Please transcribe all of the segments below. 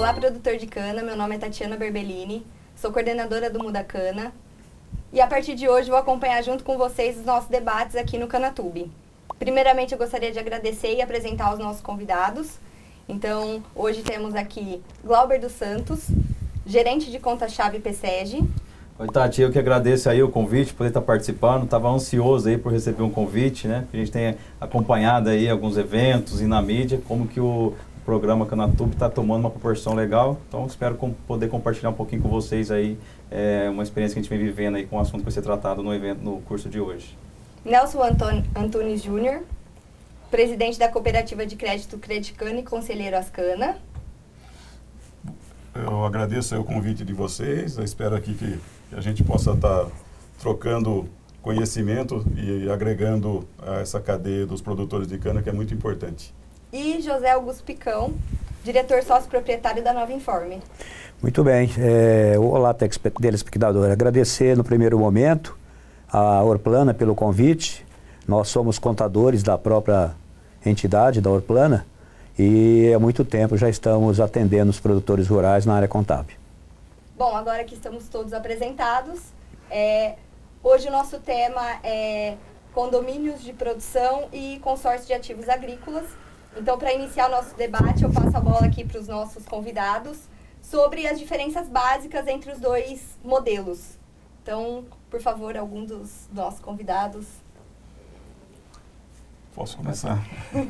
Olá, produtor de cana. Meu nome é Tatiana Berbellini. Sou coordenadora do Muda Cana. E a partir de hoje vou acompanhar junto com vocês os nossos debates aqui no Canatube. Primeiramente, eu gostaria de agradecer e apresentar os nossos convidados. Então, hoje temos aqui Glauber dos Santos, gerente de conta-chave PSEG. Oi, Tati, eu que agradeço aí o convite, poder estar participando. Estava ansioso aí por receber um convite, né? A gente tem acompanhado aí alguns eventos e na mídia, como que o programa Canatube está tomando uma proporção legal. Então, espero com, poder compartilhar um pouquinho com vocês aí é, uma experiência que a gente vem vivendo aí com o assunto que vai ser tratado no evento, no curso de hoje. Nelson Anton Antunes Júnior, presidente da Cooperativa de Crédito Credicana e conselheiro Ascana. Eu agradeço o convite de vocês, eu espero aqui que a gente possa estar tá trocando conhecimento e agregando a essa cadeia dos produtores de cana que é muito importante e José Augusto Picão, diretor sócio-proprietário da Nova Informe. Muito bem. É, olá, telespectador. Agradecer no primeiro momento a Orplana pelo convite. Nós somos contadores da própria entidade, da Orplana, e há muito tempo já estamos atendendo os produtores rurais na área contábil. Bom, agora que estamos todos apresentados, é, hoje o nosso tema é condomínios de produção e consórcio de ativos agrícolas. Então, para iniciar o nosso debate, eu passo a bola aqui para os nossos convidados sobre as diferenças básicas entre os dois modelos. Então, por favor, algum dos nossos convidados. Posso começar?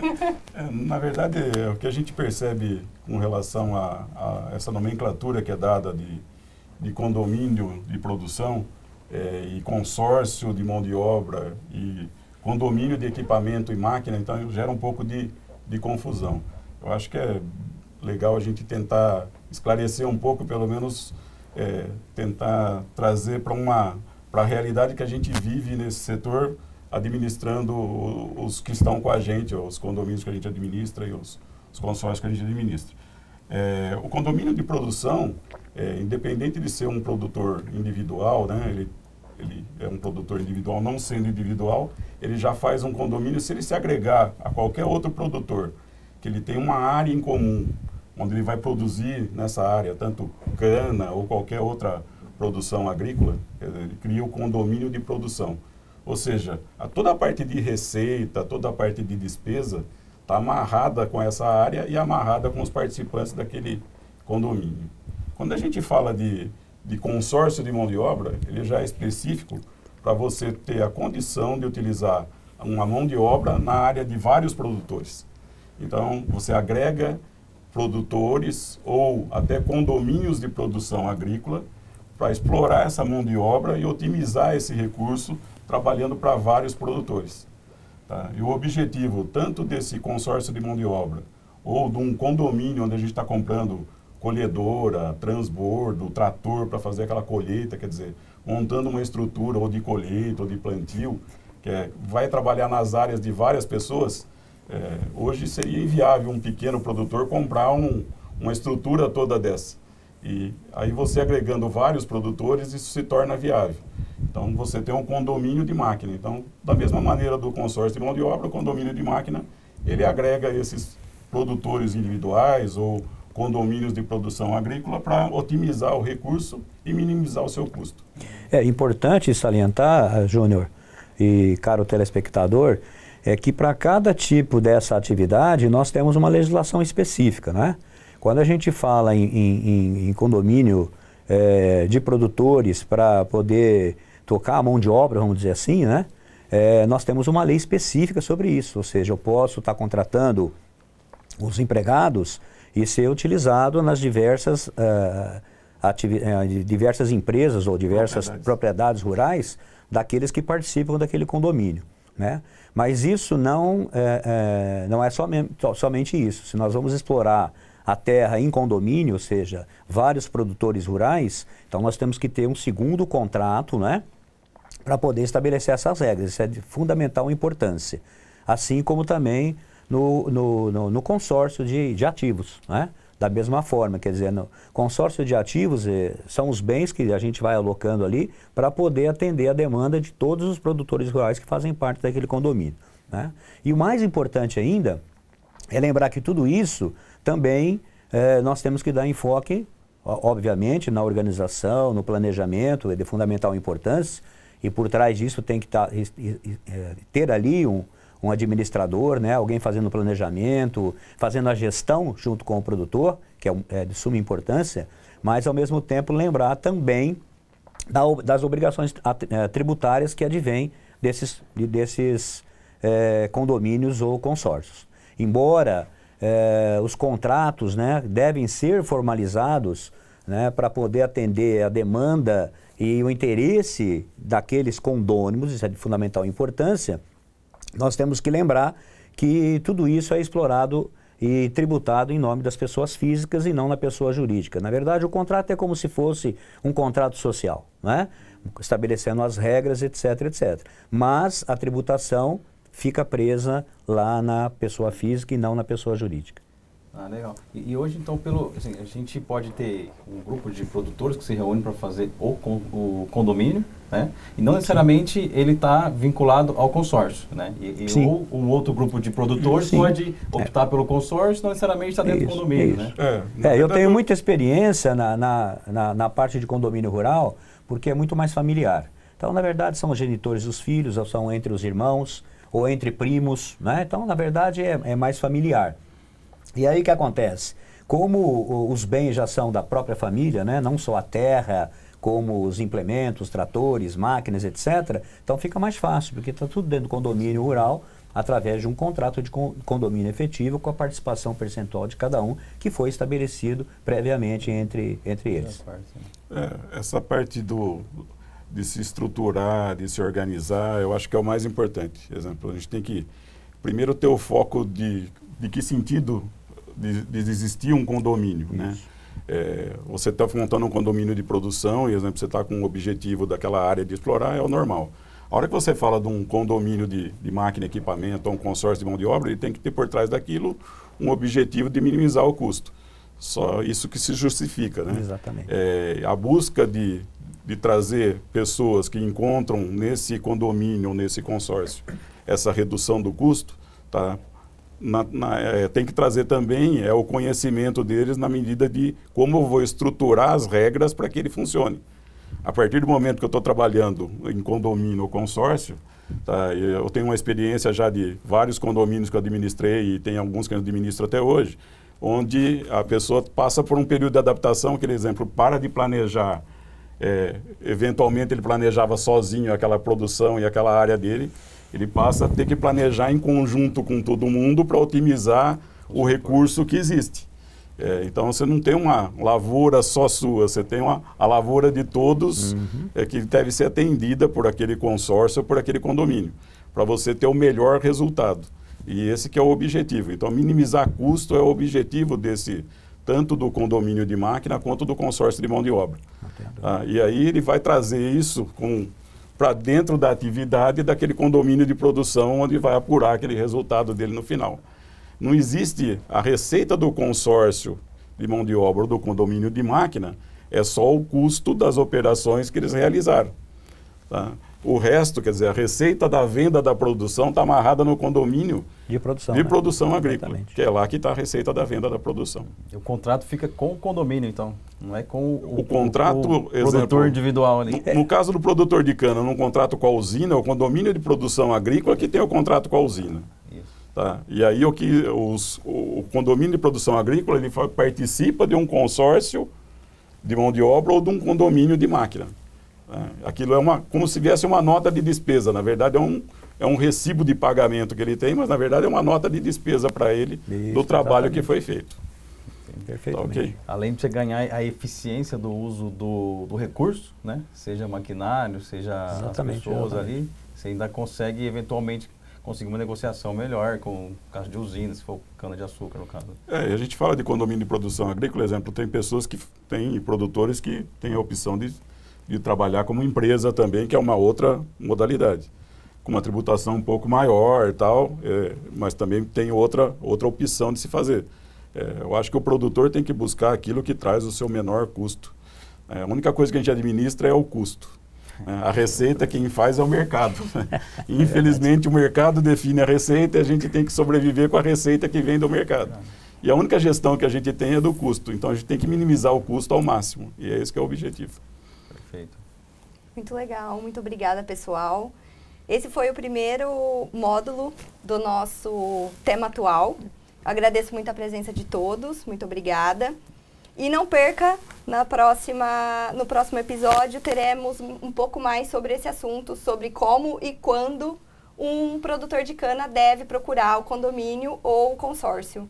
é, na verdade, é, o que a gente percebe com relação a, a, essa nomenclatura que é dada de, de condomínio de produção é, e consórcio de mão de obra e condomínio de equipamento e máquina, então gera um pouco de de confusão. Eu acho que é legal a gente tentar esclarecer um pouco, pelo menos é, tentar trazer para uma para a realidade que a gente vive nesse setor, administrando os que estão com a gente, os condomínios que a gente administra e os, os consórcios que a gente administra. É, o condomínio de produção, é, independente de ser um produtor individual, né, ele, ele é um produtor individual, não sendo individual, ele já faz um condomínio, se ele se agregar a qualquer outro produtor, que ele tem uma área em comum, onde ele vai produzir nessa área, tanto cana ou qualquer outra produção agrícola, ele cria o condomínio de produção. Ou seja, a toda a parte de receita, toda a parte de despesa está amarrada com essa área e amarrada com os participantes daquele condomínio. Quando a gente fala de, de consórcio de mão de obra, ele já é específico para você ter a condição de utilizar uma mão de obra na área de vários produtores. Então, você agrega produtores ou até condomínios de produção agrícola para explorar essa mão de obra e otimizar esse recurso trabalhando para vários produtores. Tá? E o objetivo tanto desse consórcio de mão de obra ou de um condomínio onde a gente está comprando colhedora, transbordo, trator para fazer aquela colheita, quer dizer, montando uma estrutura ou de colheita ou de plantio, que é, vai trabalhar nas áreas de várias pessoas, é, hoje seria inviável um pequeno produtor comprar um, uma estrutura toda dessa. E aí você agregando vários produtores, isso se torna viável. Então você tem um condomínio de máquina. Então, da mesma maneira do consórcio de mão de obra, o condomínio de máquina, ele agrega esses produtores individuais ou condomínios de produção agrícola para otimizar o recurso e minimizar o seu custo. É importante salientar, Júnior e caro telespectador, é que para cada tipo dessa atividade nós temos uma legislação específica, né? Quando a gente fala em, em, em condomínio é, de produtores para poder tocar a mão de obra, vamos dizer assim, né? É, nós temos uma lei específica sobre isso, ou seja, eu posso estar tá contratando os empregados e ser utilizado nas diversas, uh, uh, diversas empresas ou diversas propriedades. propriedades rurais daqueles que participam daquele condomínio. Né? Mas isso não é, é, não é somente, somente isso. Se nós vamos explorar a terra em condomínio, ou seja, vários produtores rurais, então nós temos que ter um segundo contrato, né? Para poder estabelecer essas regras. Isso é de fundamental importância. Assim como também no, no, no, no consórcio de, de ativos. Né? Da mesma forma, quer dizer, no consórcio de ativos eh, são os bens que a gente vai alocando ali para poder atender a demanda de todos os produtores rurais que fazem parte daquele condomínio. Né? E o mais importante ainda é lembrar que tudo isso também eh, nós temos que dar enfoque, obviamente, na organização, no planejamento, é de fundamental importância, e por trás disso tem que tá, eh, ter ali um, um administrador, né, alguém fazendo o planejamento, fazendo a gestão junto com o produtor, que é, é de suma importância, mas ao mesmo tempo lembrar também da, das obrigações eh, tributárias que advêm desses, desses é, condomínios ou consórcios. Embora é, os contratos né, devem ser formalizados né, para poder atender a demanda e o interesse daqueles condôminos, isso é de fundamental importância, nós temos que lembrar que tudo isso é explorado e tributado em nome das pessoas físicas e não na pessoa jurídica. Na verdade, o contrato é como se fosse um contrato social, né? estabelecendo as regras, etc, etc. Mas a tributação fica presa lá na pessoa física e não na pessoa jurídica. Ah, legal. E, e, hoje, então, pelo, assim, a gente pode ter um grupo de produtores que se reúne para fazer o, o condomínio, né? E não necessariamente ele está vinculado ao consórcio, né? E, e ou um outro grupo de produtores Sim. pode optar é. pelo consórcio, não necessariamente está dentro isso, do condomínio, né? É, é eu tenho muita experiência na, na, na, na parte de condomínio rural, porque é muito mais familiar. Então, na verdade, são os genitores dos filhos, ou são entre os irmãos, ou entre primos, né? Então, na verdade, é, é mais familiar. E aí o que acontece? Como os bens já são da própria família, né? não só a terra, como os implementos, tratores, máquinas, etc., então fica mais fácil, porque está tudo dentro do condomínio rural, através de um contrato de condomínio efetivo com a participação percentual de cada um, que foi estabelecido previamente entre, entre eles. É, essa parte do, de se estruturar, de se organizar, eu acho que é o mais importante. Por exemplo, a gente tem que primeiro ter o foco de, de que sentido de, de existir um condomínio, né? É, você está montando um condomínio de produção e, exemplo, você está com o objetivo daquela área de explorar, é o normal. A hora que você fala de um condomínio de, de máquina, equipamento ou um consórcio de mão de obra, ele tem que ter por trás daquilo um objetivo de minimizar o custo. Só isso que se justifica, né? Exatamente. É, a busca de, de trazer pessoas que encontram nesse condomínio nesse consórcio essa redução do custo, tá? Na, na, é, tem que trazer também é o conhecimento deles na medida de como eu vou estruturar as regras para que ele funcione. A partir do momento que eu estou trabalhando em condomínio ou consórcio, tá, eu tenho uma experiência já de vários condomínios que eu administrei e tem alguns que eu administro até hoje, onde a pessoa passa por um período de adaptação, aquele exemplo, para de planejar. É, eventualmente ele planejava sozinho aquela produção e aquela área dele, ele passa a ter que planejar em conjunto com todo mundo para otimizar o recurso que existe. É, então você não tem uma lavoura só sua, você tem uma, a lavoura de todos uhum. é, que deve ser atendida por aquele consórcio, por aquele condomínio, para você ter o melhor resultado. E esse que é o objetivo. Então minimizar custo é o objetivo desse tanto do condomínio de máquina quanto do consórcio de mão de obra. Ah, e aí ele vai trazer isso com para dentro da atividade daquele condomínio de produção onde vai apurar aquele resultado dele no final. Não existe a receita do consórcio de mão de obra ou do condomínio de máquina, é só o custo das operações que eles realizaram. Tá? O resto, quer dizer, a receita da venda da produção está amarrada no condomínio de produção, de né? produção agrícola, Exatamente. que é lá que está a receita da venda da produção. E o contrato fica com o condomínio, então, não é com o, o contrato, o, o exemplo, produtor individual ali. No, no, caso do produtor de cana, num contrato com a usina, é o condomínio de produção agrícola que tem o contrato com a usina. Tá? E aí o que os, o condomínio de produção agrícola ele participa de um consórcio de mão de obra ou de um condomínio de máquina. É, aquilo é uma, como se viesse uma nota de despesa. Na verdade, é um, é um recibo de pagamento que ele tem, mas na verdade é uma nota de despesa para ele Isso, do trabalho exatamente. que foi feito. Perfeitamente. Tá, okay. Além de você ganhar a eficiência do uso do, do recurso, né? seja maquinário, seja exatamente, as pessoas exatamente. ali, você ainda consegue eventualmente conseguir uma negociação melhor com caso de usina, se for cana-de-açúcar, no caso. É, a gente fala de condomínio de produção agrícola, exemplo, tem pessoas que têm, produtores que têm a opção de de trabalhar como empresa também, que é uma outra modalidade. Com uma tributação um pouco maior e tal, é, mas também tem outra, outra opção de se fazer. É, eu acho que o produtor tem que buscar aquilo que traz o seu menor custo. É, a única coisa que a gente administra é o custo. É, a receita quem faz é o mercado. Infelizmente o mercado define a receita e a gente tem que sobreviver com a receita que vem do mercado. E a única gestão que a gente tem é do custo. Então a gente tem que minimizar o custo ao máximo. E é esse que é o objetivo. Muito legal, muito obrigada, pessoal. Esse foi o primeiro módulo do nosso tema atual. Agradeço muito a presença de todos, muito obrigada. E não perca, na próxima, no próximo episódio teremos um pouco mais sobre esse assunto, sobre como e quando um produtor de cana deve procurar o condomínio ou o consórcio.